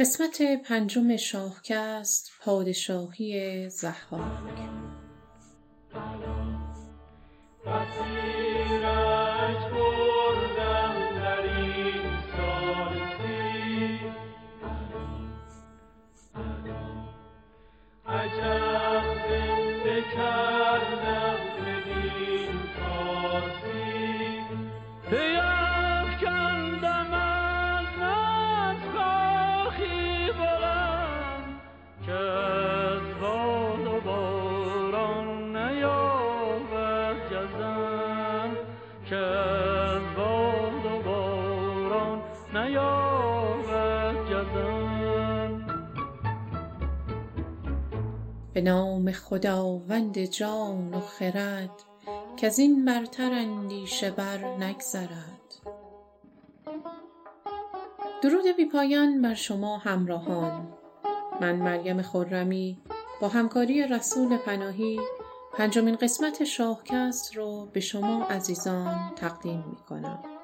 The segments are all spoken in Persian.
قسمت پنجم شاهکست پادشاهی زحاک. به نام خداوند جان و خرد کز این برتر اندیشه بر نگذرد درود بی پایان بر شما همراهان من مریم خرمی با همکاری رسول پناهی پنجمین قسمت شاهکست رو به شما عزیزان تقدیم می کنم.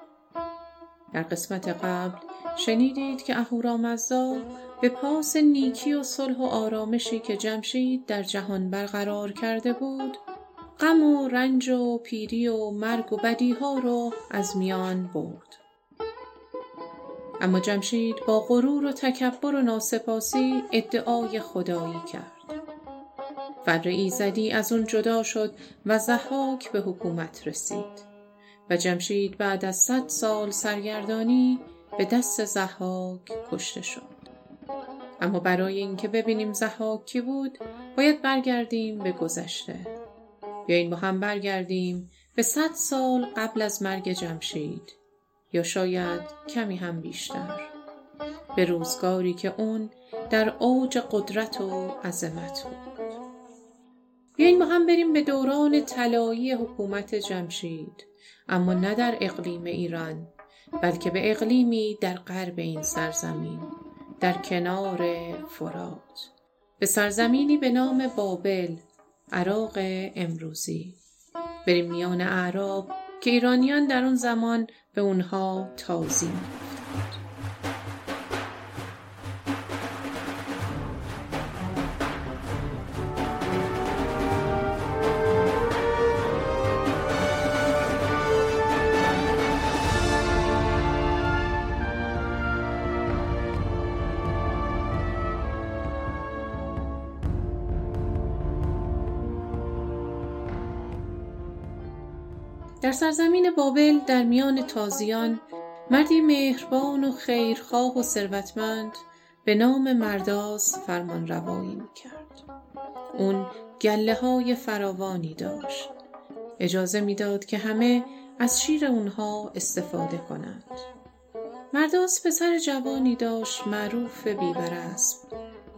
در قسمت قبل شنیدید که اهورامزدا به پاس نیکی و صلح و آرامشی که جمشید در جهان برقرار کرده بود غم و رنج و پیری و مرگ و بدیها رو از میان برد. اما جمشید با غرور و تکبر و ناسپاسی ادعای خدایی کرد. فر ایزدی از اون جدا شد و زحاک به حکومت رسید. و جمشید بعد از صد سال سرگردانی به دست زحاک کشته شد. اما برای اینکه ببینیم زحاک کی بود باید برگردیم به گذشته. بیاییم با هم برگردیم به صد سال قبل از مرگ جمشید. یا شاید کمی هم بیشتر. به روزگاری که اون در اوج قدرت و عظمت بود. بیاییم با هم بریم به دوران طلایی حکومت جمشید. اما نه در اقلیم ایران بلکه به اقلیمی در غرب این سرزمین در کنار فرات. به سرزمینی به نام بابل عراق امروزی. بریم میان اعراب که ایرانیان در آن زمان به اونها تازی. در سرزمین بابل در میان تازیان مردی مهربان و خیرخواه و ثروتمند به نام مرداس فرمان روایی می کرد. اون گله های فراوانی داشت. اجازه می‌داد که همه از شیر اونها استفاده کنند. مرداس پسر جوانی داشت معروف بیبر اسب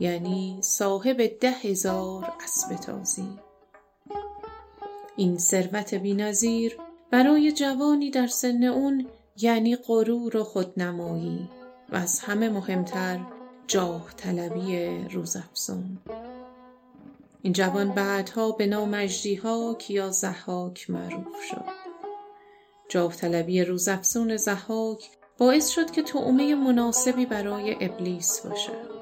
یعنی صاحب ده هزار اسب تازی. این ثروت بینظیر برای جوانی در سن اون یعنی غرور و خودنمایی و از همه مهمتر جاه طلبی روزافزون. این جوان بعدها به نام اجدیهاک یا زحاک معروف شد. جاه طلبی روزافزون زحاک باعث شد که تعمه مناسبی برای ابلیس باشد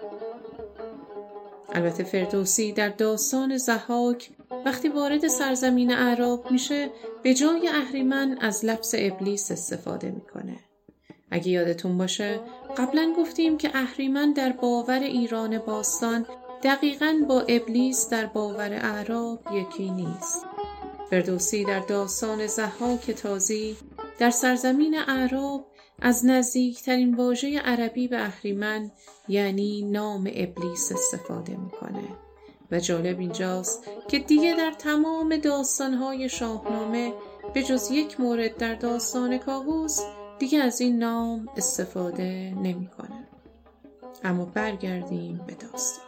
البته فردوسی در داستان زحاک وقتی وارد سرزمین اعراب میشه به جای اهریمن از لفظ ابلیس استفاده می‌کنه. اگه یادتون باشه قبلا گفتیم که اهریمن در باور ایران باستان دقیقا با ابلیس در باور اعراب یکی نیست. فردوسی در داستان زحاک تازی در سرزمین اعراب از نزدیکترین واژه عربی به اهریمن یعنی نام ابلیس استفاده می‌کنه و جالب اینجاست که دیگه در تمام داستانهای شاهنامه به جز یک مورد در داستان کاووس دیگه از این نام استفاده نمی‌کنه. اما برگردیم به داستان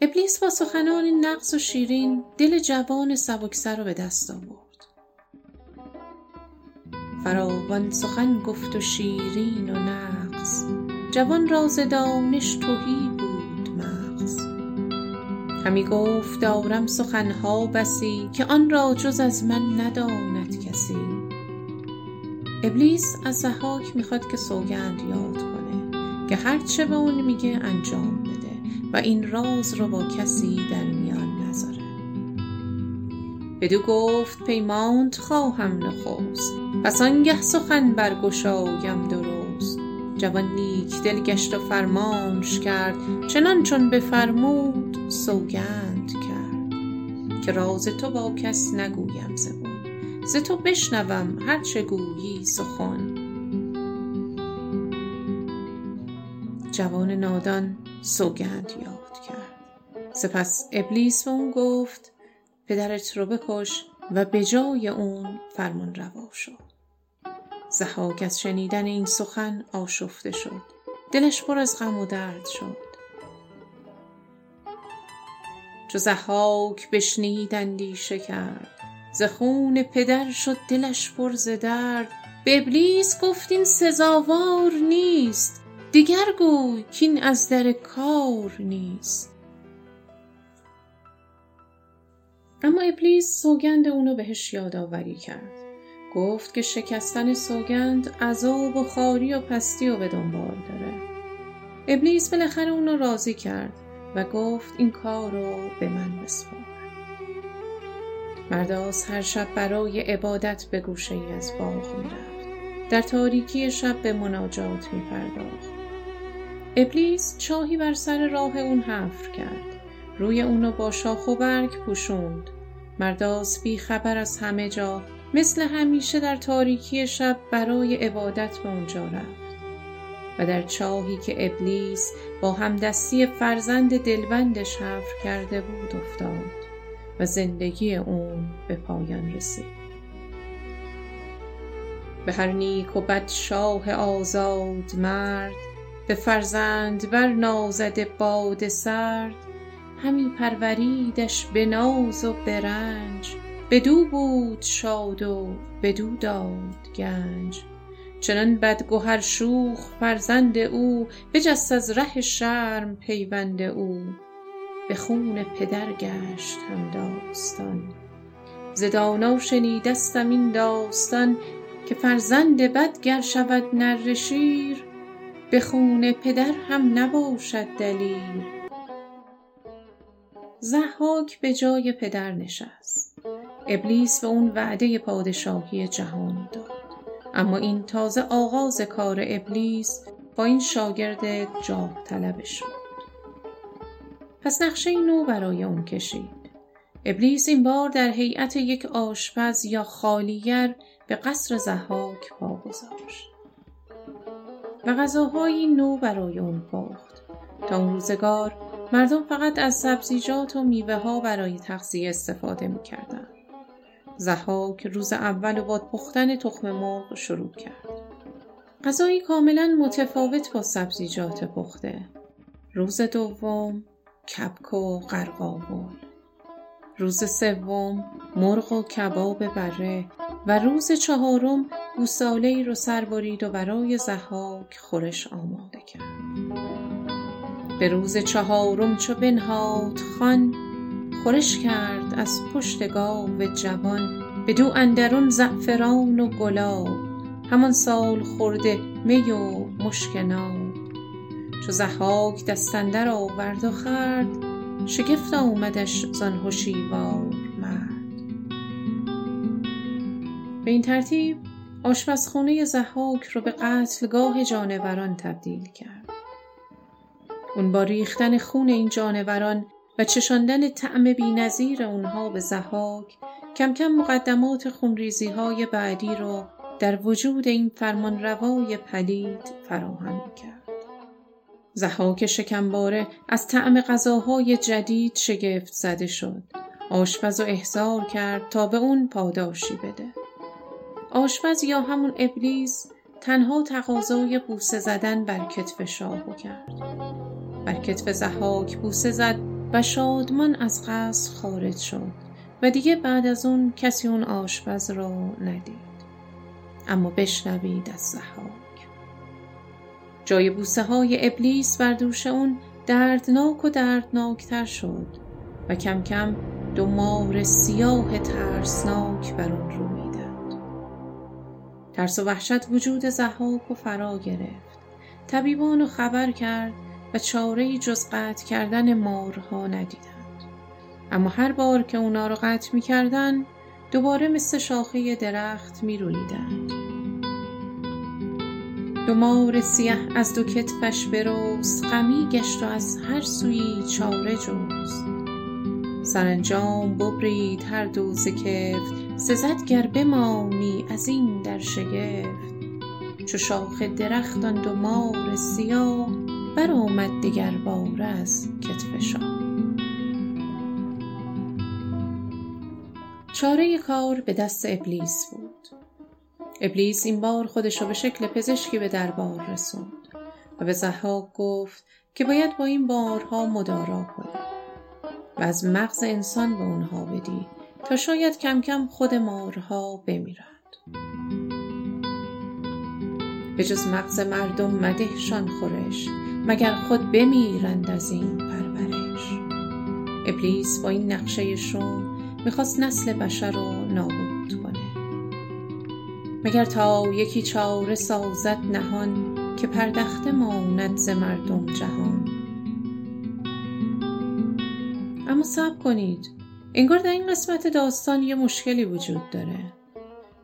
ابلیس با سخنان نقص و شیرین دل جوان سبکسر رو به دست آورد فراوان سخن گفت و شیرین و نقص جوان را ز دانش مغز همی گفت دارم سخنها بسی که آن را جز از من نداند کسی. ابلیس از ضحاک می‌خواد که سوگند یاد کنه که هرچه به اون میگه انجام بده و این راز رو با کسی در میان نذاره. بدو گفت پیمانت خواهم نخست پس آنگه سخن برگشایم درست. جوان نیک دل گشت و فرمانش کرد چنان چون بفرمود سوگند کرد که راز تو با کس نگویم زبون ز تو بشنوم هر چه گویی سخن. جوان نادان سوگند یاد کرد. سپس ابلیس به اون گفت پدرت رو بکش و به جای اون فرمان روا شو. زحاک از شنیدن این سخن آشفته شد. دلش پر از غم و درد شد. چو زحاک بشنید اندیشه کرد. ز خون پدر شد دلش پر ز درد. به ابلیس گفت این سزاوار نیست. دیگر گوی کین از در کار نیست. اما ابلیس سوگند اونو بهش یادآوری کرد. گفت که شکستن سوگند عذاب و خاری و پستی و به دنبال داره. ابلیس بالاخره اونو راضی کرد. و گفت این کار رو به من بسپار مرداس هر شب برای عبادت به گوشه ای از باغ می‌رفت در تاریکی شب به مناجات می پرداخت. ابلیس چاهی بر سر راه اون حفر کرد. روی اونو با شاخ و برگ پوشوند. مرداس بی خبر از همه جا مثل همیشه در تاریکی شب برای عبادت به اونجا رفت. و در چاهی که ابلیس با همدستی فرزند دلبندش حفر کرده بود افتاد و زندگی اون به پایان رسید. به هر نیک و بد شاه آزاد مرد به فرزند بر نازده باد سرد همی پروریدش به ناز و به رنج بدو بود شاد و بدو داد گنج چنان بدگهر شوخ فرزند او بجست از ره شرم پیوند او. به خون پدر گشت هم داستان. ز دانا شنیدستم این داستان که فرزند بد گر شود نره شیر به خون پدر هم نباشد دلیر. ضحاک به جای پدر نشست. ابلیس به اون وعده پادشاهی جهان داد. اما این تازه آغاز کار ابلیس با این شاگرد جاه طلبش شد. پس نقشه نو برای اون کشید. ابلیس این بار در هیئت یک آشپز یا خالیگر به قصر ضحاک پا گذاشت. و غذاهایی نو برای اون پخت. تا اون روزگار مردم فقط از سبزیجات و میوه ها برای تغذیه استفاده می‌کردند. زحاک روز اول با پختن تخم مرغ شروع کرد. غذایی کاملا متفاوت با سبزیجات پخته. روز دوم کبک و قرقاول. روز سوم مرغ و کباب بره و روز چهارم گوساله ای رو سر برید و برای زحاک خورش آماده کرد. به روز چهارم چو بنهاد خان خورش کرد از پشت گاو جوان بدو اندرون زعفران و گلاب. همان سال خورده می و مشک ناب. چو ضحاک دست اندر آورد و خورد شگفت آمدش زان هشیوار مرد. به این ترتیب آشپزخانه ضحاک رو به قتلگاه جانوران تبدیل کرد. اون با ریختن خون این جانوران و چشاندن طعم بینظیر اونها به زحاک کم کم مقدمات خونریزی های بعدی رو در وجود این فرمان روای پلید فراهم کرد. زحاک شکمباره از طعم غذاهای جدید شگفت زده شد. آشپز و احضار کرد تا به اون پاداشی بده. آشپز یا همون ابلیس تنها تقاضای بوسه زدن بر کتف شاهو کرد. بر کتف زحاک بوسه زد و شادمان از قصر خارج شد و دیگه بعد از اون کسی اون آشپز را ندید. اما بشنوید از زحاک. جای بوسه های ابلیس بر دوش اون دردناک و دردناکتر شد و کم کم دو مار سیاه ترسناک بر اون رو می‌داد. ترس و وحشت وجود زحاک و فرا گرفت طبیبان خبر کرد چاره جز قطع کردن مارها ندیدند اما هر بار که اونا رو قطع می کردن دوباره مثل شاخه درخت می رویدند. دو مار سیه از دو کتفش برست غمی گشت و از هر سوی چاره جست سرانجام ببرید هر دو کفت سزد گر بمانی از این در شگفت. چو شاخ درخت آن دو مار سیاه برآمد دگرباره از کتف شاه. چاره کار به دست ابلیس بود. ابلیس این بار خودش را به شکل پزشکی به دربار رسوند و به ضحاک گفت که باید با این بارها مدارا کنه و از مغز انسان به اونها بدی تا شاید کم کم خود مارها بمیرند. به جز مغز مردم مدهشان خورش مگر خود بمیرند از این پرورش. ابلیس با این نقشه شوم می‌خواست نسل بشر رو نابود کنه. مگر تا یکی چاره سازد نهان که پردخته ماند ز مردم جهان؟ اما صبر کنید انگار در این قسمت داستان یه مشکلی وجود داره.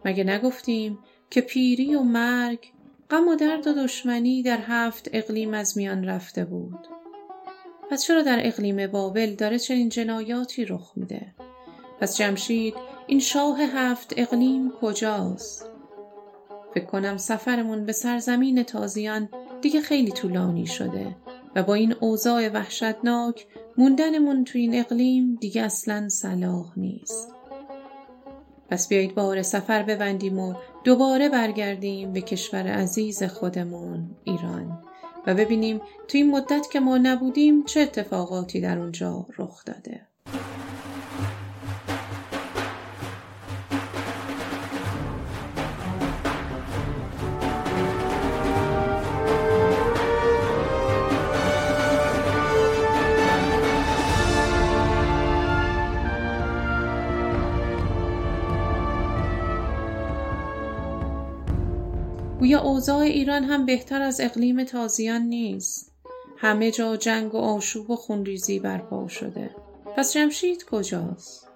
مگه نگفتیم که پیری و مرگ غم و درد و دشمنی در هفت اقلیم از میان رفته بود. پس چرا در اقلیم بابل داره چنین جنایاتی رخ میده؟ پس جمشید این شاه هفت اقلیم کجاست؟ فکر کنم سفرمون به سرزمین تازیان دیگه خیلی طولانی شده و با این اوضاع وحشتناک موندنمون تو این اقلیم دیگه اصلا صلاح نیست. پس بیایید بار سفر ببندیم و دوباره برگردیم به کشور عزیز خودمون ایران و ببینیم تو این مدت که ما نبودیم چه اتفاقاتی در اونجا رخ داده. اوضاع ایران هم بهتر از اقلیم تازیان نیست. همه جا جنگ و آشوب و خونریزی برپا شده. پس جمشید کجاست؟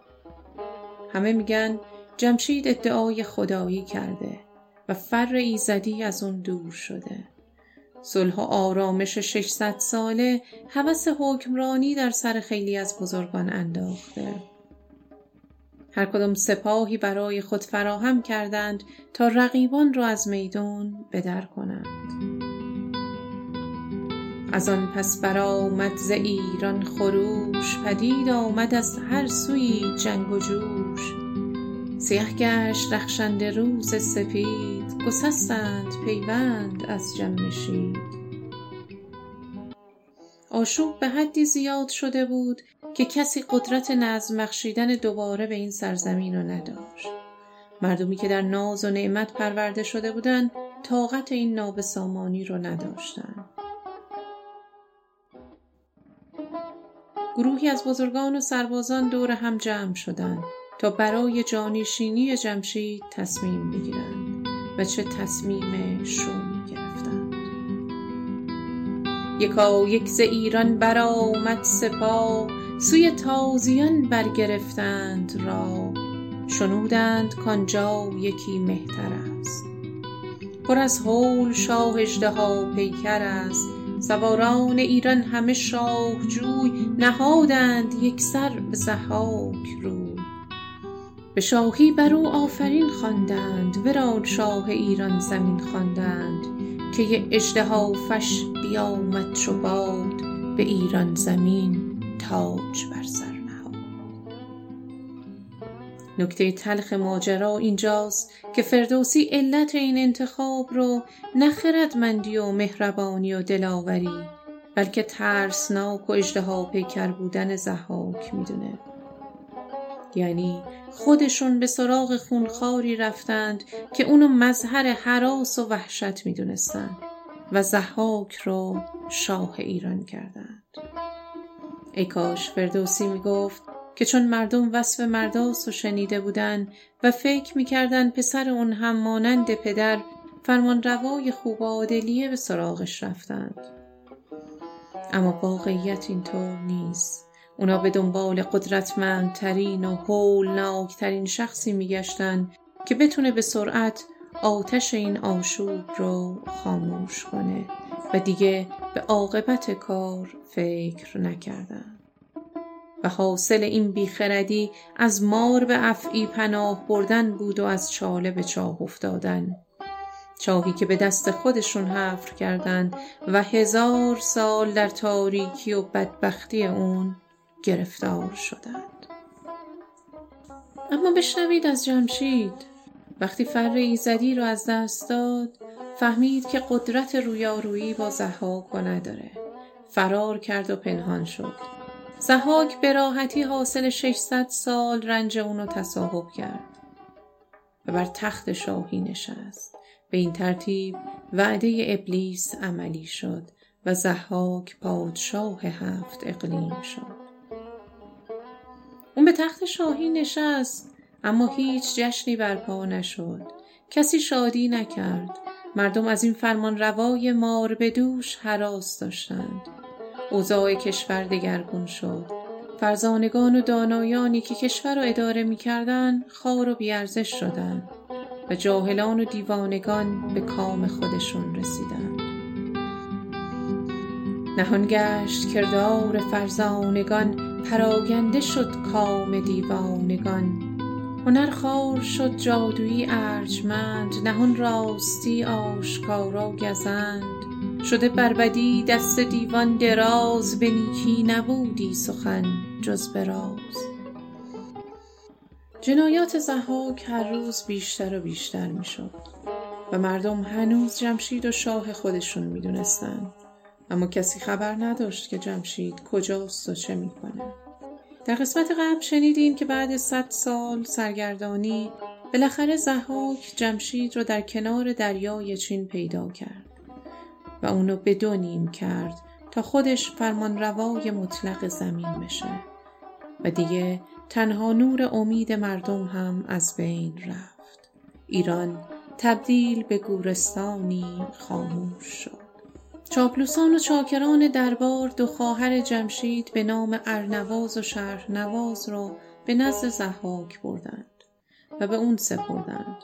همه میگن جمشید ادعای خدایی کرده و فر ایزدی از اون دور شده. صلح و آرامش 600 ساله هوس حکمرانی در سر خیلی از بزرگان انداخته. هر کدام سپاهی برای خود فراهم کردند تا رقیبان را از میدان بدر کنند. از آن پس برآمد ز ایران خروش پدید آمد از هر سوی جنگ و جوش. سیه گشت رخشنده روز سپید گسستند پیوند از جمشید آشوب به حدی زیاد شده بود که کسی قدرت نظم بخشیدن دوباره به این سرزمین رو نداشت. مردمی که در ناز و نعمت پرورده شده بودند طاقت این نابسامانی رو نداشتند. گروهی از بزرگان و سربازان دور هم جمع شدند تا برای جانشینی جمشید تصمیم بگیرند و چه تصمیم گرفتند. یکا یک ز ایران برآمد سپاه سوی تازیان برگرفتند را. شنودند کانجا یکی مهتر است. پر از هول شاه اژدها پیکر است. سواران ایران همه شاه جوی نهادند یک سر به ضحاک روی. به شاهی بر او آفرین خواندند ورا شاه ایران زمین خواندند. که یه اژدهافش بیامد چو باد به ایران زمین تاج بر سر نهاد. نکته تلخ ماجرا اینجاست که فردوسی علت این انتخاب رو نه خردمندی و مهربانی و دلاوری بلکه ترسناک و اژدها پیکر بودن ضحاک می‌دونه. یعنی خودشون به سراغ خونخاری رفتند که اونو مظهر حراس و وحشت می‌دونستند و ضحاک رو شاه ایران کردند ای کاش فردوسی می گفت که چون مردم وصف مرداس و شنیده بودن و فکر می‌کردن پسر اون هم مانند پدر فرمان روای خوب و به سراغش رفتند. اما واقعیت اینطور نیست. اونا به دنبال قدرتمندترین و هولناکترین شخصی میگشتن که بتونه به سرعت آتش این آشوب رو خاموش کنه و دیگه به عاقبت کار فکر نکردن. و حاصل این بیخردی از مار به افعی پناه بردن بود و از چاله به چاه افتادن. چاهی که به دست خودشون حفر کردند و هزار سال در تاریکی و بدبختی اون گرفتار شدند. اما بشنوید از جمشید وقتی فر ایزدی رو از دست داد فهمید که قدرت رویارویی با زحاک و نداره. فرار کرد و پنهان شد. زحاک به راحتی حاصل 600 سال رنج اونو تصاحب کرد و بر تخت شاهی نشست. به این ترتیب وعده ابلیس عملی شد و زحاک پادشاه هفت اقلیم شد. اون به تخت شاهی نشست اما هیچ جشنی برپا نشد. کسی شادی نکرد. مردم از این فرمان روای مار به دوش حراس داشتند. اوضاع کشور دگرگون شد. فرزانگان و دانایانی که کشور را اداره می کردن خار و بیارزش شدند و جاهلان و دیوانگان به کام خودشون رسیدند. نهان گشت کردار فرزانگان پراگنده شد کام دیوانگان. هنر خار شد جادویی ارجمند نهان راستی آشکارا گزند. شده بربدی دست دیوان دراز به نیکی نبودی سخن جز به راز. جنایات زحاک هر روز بیشتر و بیشتر می‌شد. و مردم هنوز جمشید و شاه خودشون می‌دونستند اما کسی خبر نداشت که جمشید کجاست و چه می‌کنه. در قسمت قبل شنیدیم که بعد صد سال سرگردانی بالاخره زحاک جمشید رو در کنار دریای چین پیدا کرد و اونو به دو نیم کرد تا خودش فرمان روای مطلق زمین بشه و دیگه تنها نور امید مردم هم از بین رفت. ایران تبدیل به گورستانی خاموش شد. چاپلوسان و چاکران دربار دو خواهر جمشید به نام ارنواز و شهرنواز را به نزد زحاک بردند و به اون سپردند.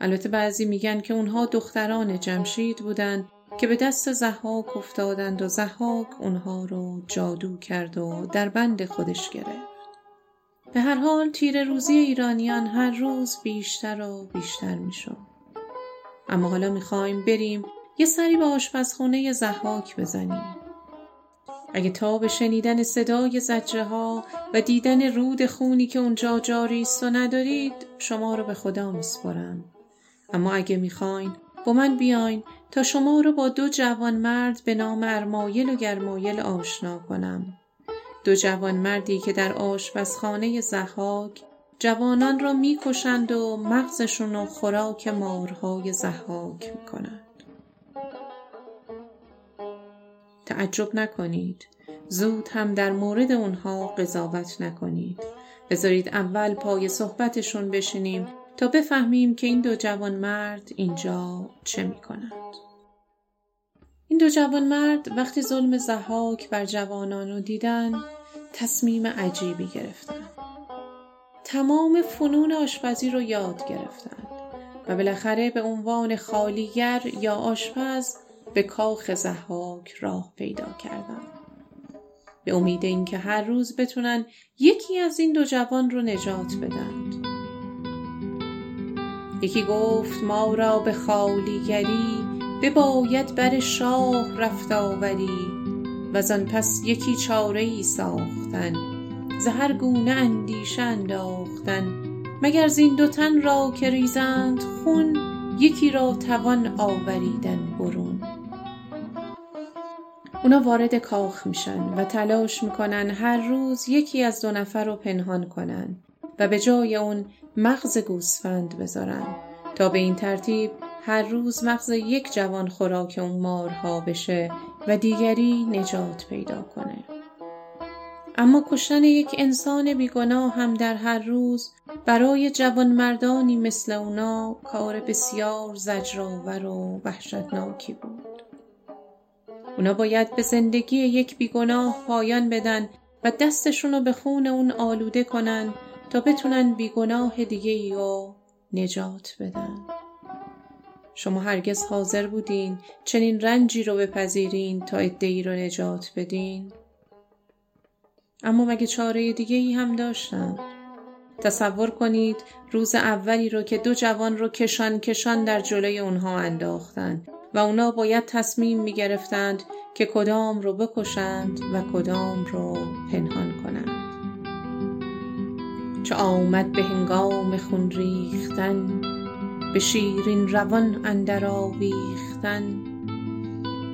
البته بعضی میگن که اونها دختران جمشید بودند که به دست زحاک افتادند و زحاک اونها رو جادو کرد و در بند خودش گرفت. به هر حال تیر روزی ایرانیان هر روز بیشتر و بیشتر می‌شد. اما حالا می‌خوایم بریم یه سری به آشپزخونه زحاک بزنیم. اگه تا به شنیدن صدای زجه ها و دیدن رود خونی که اونجا جاری است و ندارید شما رو به خدا میسپرم. اما اگه می‌خواین با من بیاین تا شما رو با دو جوان مرد به نام ارمایل و گرمایل آشنا کنم. دو جوان مردی که در آشپزخانه زحاک جوانان را می‌کشند و مغزشون و خوراک مارهای زحاک می‌کنند. تعجب نکنید زود هم در مورد اونها قضاوت نکنید بذارید اول پای صحبتشون بشینیم تا بفهمیم که این دو جوان مرد اینجا چه می کنند. این دو جوان مرد وقتی ظلم زحاک بر جوانان رو دیدن تصمیم عجیبی گرفتن. تمام فنون آشپزی رو یاد گرفتند و بالاخره به عنوان خالیگر یا آشپز به کاخ زحاک راه پیدا کردم. به امید اینکه هر روز بتونن یکی از این دو جوان رو نجات بدند. یکی گفت ما را به خالیگری بباید بر شاه رفت آوری و زن پس یکی چاره ای ساختن زهر گونه اندیشه انداختن مگر زین دو تن را که ریزند خون یکی را توان آوریدن برون اونا وارد کاخ میشن و تلاش می‌کنن هر روز یکی از دو نفر رو پنهان کنن و به جای اون مغز گوسفند بذارن تا به این ترتیب هر روز مغز یک جوان خوراک اون مارها بشه و دیگری نجات پیدا کنه. اما کشتن یک انسان بیگناه هم در هر روز برای جوانمردانی مثل اونا کار بسیار زجرآور و وحشتناکی بود. اونا باید به زندگی یک بیگناه پایان بدن و دستشون رو به خون اون آلوده کنن تا بتونن بیگناه دیگه ای رو نجات بدن. شما هرگز حاضر بودین چنین رنجی رو بپذیرین تا ادهی رو نجات بدین؟ اما مگه چاره دیگه ای هم داشتن؟ تصور کنید روز اولی رو که دو جوان رو کشان کشان در جلوی اونها انداختن و اونا باید تصمیم می گرفتند که کدام رو بکشند و کدام رو پنهان کنند. چه آمد به هنگام خون ریختن به شیرین روان اندر آویختن.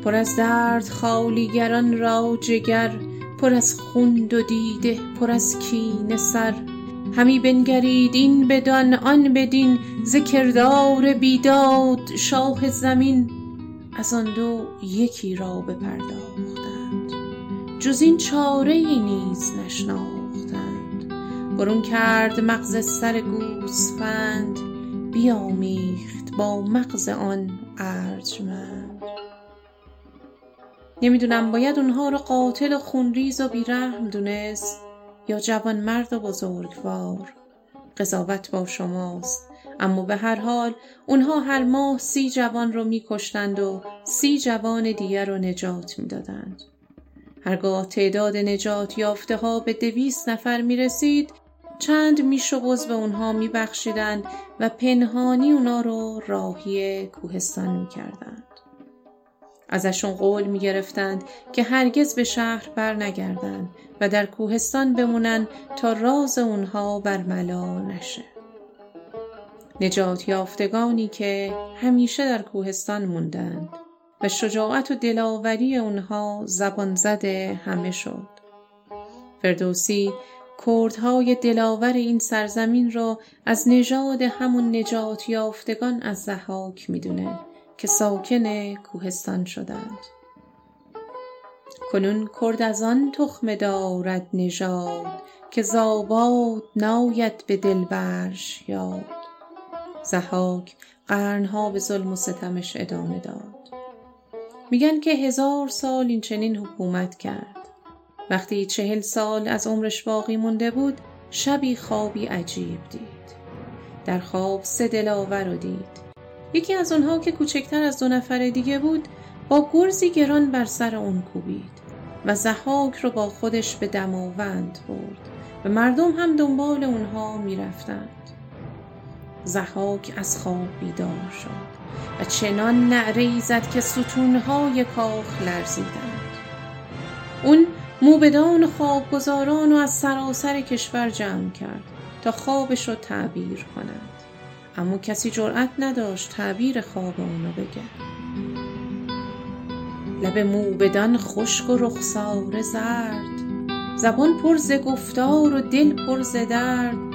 پر از درد خالیگران را جگر پر از خون و دیده پر از کینه سر. همی بنگرید این بدان آن بدین ز کردار بیداد شاه زمین. از آن دو یکی را بپرداختند. جز این چاره ای نیز نشناختند. برون کرد مغز سر گوسفند بیامیخت با مغز آن ارجمند. نمی‌دونم باید اونها رو قاتل و خونریز و بیرحم دونست یا جوان مرد و بزرگوار. قضاوت با شماست. اما به هر حال اونها هر ماه سی جوان رو میکشتند و سی جوان دیگر رو نجات می‌دادند هرگاه تعداد نجات یافته ها به دویست نفر می رسید چند میش و به اونها میبخشیدند و پنهانی اونا رو راهی کوهستان می‌کردند. ازشون قول می‌گرفتند که هرگز به شهر بر نگردند و در کوهستان بمونن تا راز اونها برملا نشه. نجات یافتگانی که همیشه در کوهستان موندند و شجاعت و دلاوری اونها زبان زده همه شد. فردوسی کردهای دلاور این سرزمین را از نژاد همون نجات یافتگان از زحاک می‌دونه که ساکن کوهستان شدند کنون کرد از آن تخمه دارد نژاد که زاباد ناید به دلبرش یاد زحاک قرنها به ظلم و ستمش ادامه داد. میگن که هزار سال این چنین حکومت کرد. وقتی چهل سال از عمرش باقی مونده بود شبی خوابی عجیب دید. در خواب سه دلاور رو دید. یکی از اونها که کوچکتر از دو نفر دیگه بود با گرزی گران بر سر اون کوبید و زحاک رو با خودش به دماوند برد و مردم هم دنبال اونها می‌رفتند زحاک از خواب بیدار شد و چنان نعره زد که ستونهای کاخ لرزیدند. اون موبدان و خوابگزاران و از سراسر کشور جمع کرد تا خوابش رو تعبیر کند اما کسی جرأت نداشت تعبیر خواب اونو بگه. لب موبدان خشک و رخسار زرد زبان پر ز گفتار و دل پر ز درد.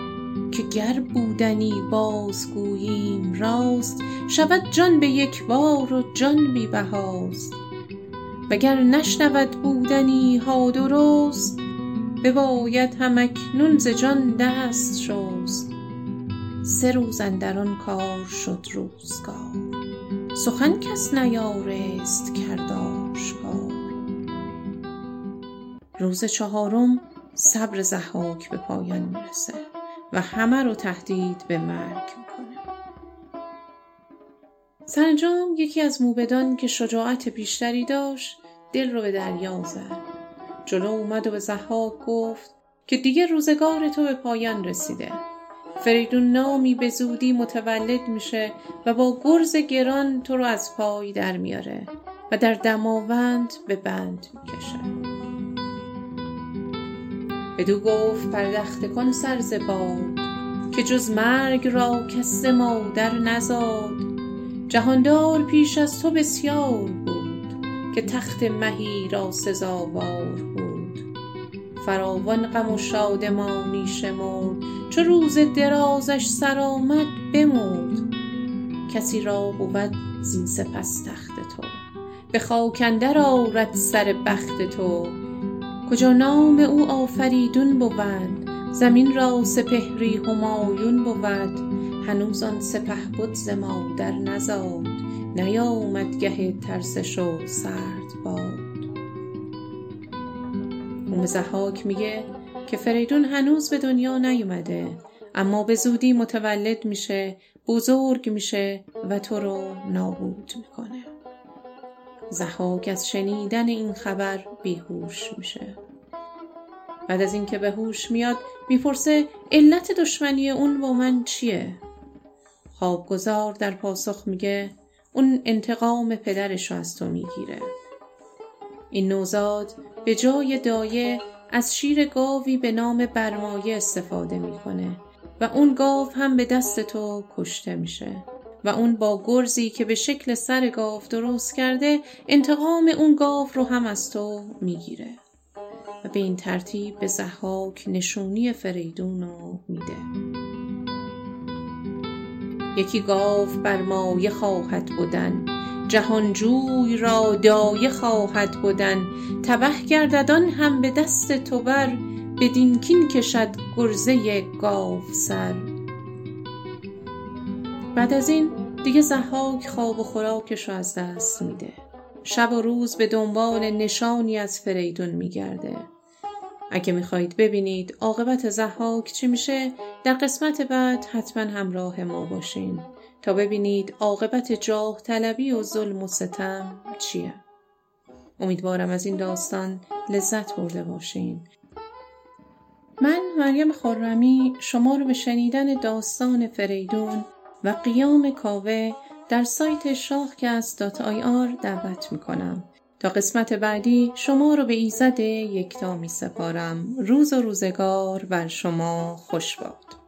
که گر بودنی بازگوییم راست شود جان به یک بار و جان بی بهاست. وگر نشنود بودنی ها درست بباید هم اکنون ز جان دست شست. سه روز اندر آن کار شد روزگار سخن کس نیارست کرد آشکار روز چهارم صبر ضحاک به پایان می‌رسه و همه رو تهدید به مرگ می‌کنه. سرانجام یکی از موبدان که شجاعت بیشتری داشت دل رو به دریا زد جلو اومد و به زحاک گفت که دیگه روزگار تو به پایان رسیده. فریدون نامی به زودی متولد میشه و با گرز گران تو رو از پای در میاره و در دماوند به بند می‌کشه. بدو گفت پردخته کن سر باد که جز مرگ را کس مادر نزاد. جهاندار پیش از تو بسیار بود که تخت مهی را سزاوار بود. فراوان غم و شادمانی شمرد چو روز درازش سر آمد بمرد. کسی را بود زین سپس تخت تو به خاک اندر آرد سر بخت تو. کجا نام او آفریدون بود؟ زمین را سپهری همایون بود. هنوز آن سپهبد ز مادر نزاد. نیامد گه ترسش و سرد باد. اون ضحاک میگه که فریدون هنوز به دنیا نیومده اما به زودی متولد میشه بزرگ میشه و تو رو نابود می‌کنه. زحاک از شنیدن این خبر بیهوش میشه. بعد از اینکه به هوش میاد می‌پرسه علت دشمنی اون با من چیه؟ خوابگزار در پاسخ میگه اون انتقام پدرش رو از تو می‌گیره. این نوزاد به جای دایه از شیر گاوی به نام برمایه استفاده می‌کنه و اون گاو هم به دست تو کشته میشه. و اون با گرزی که به شکل سر گاو درست کرده انتقام اون گاو رو هم از تو می‌گیره و به این ترتیب به زحاک نشونی فریدون رو میده. یکی گاو بر مایه خواهد بودن جهانجوی را دایه خواهد بودن تبه گردد هم به دست تو بر بدین کین کشد گرزه گاو سر. بعد از این دیگه زحاک خواب و خوراکش رو از دست میده. شب و روز به دنبال نشانی از فریدون میگرده. اگه می‌خواهید ببینید عاقبت زحاک چی میشه در قسمت بعد حتما همراه ما باشین. تا ببینید عاقبت جاه طلبی و ظلم و ستم چیه. امیدوارم از این داستان لذت برده باشین. من مریم خورمی شما رو به شنیدن داستان فریدون و قیام کاوه در سایت آی آر دعوت می کنم. تا قسمت بعدی شما رو به ایزد یکتا می سپارم. روز و روزگار بر شما خوش باد.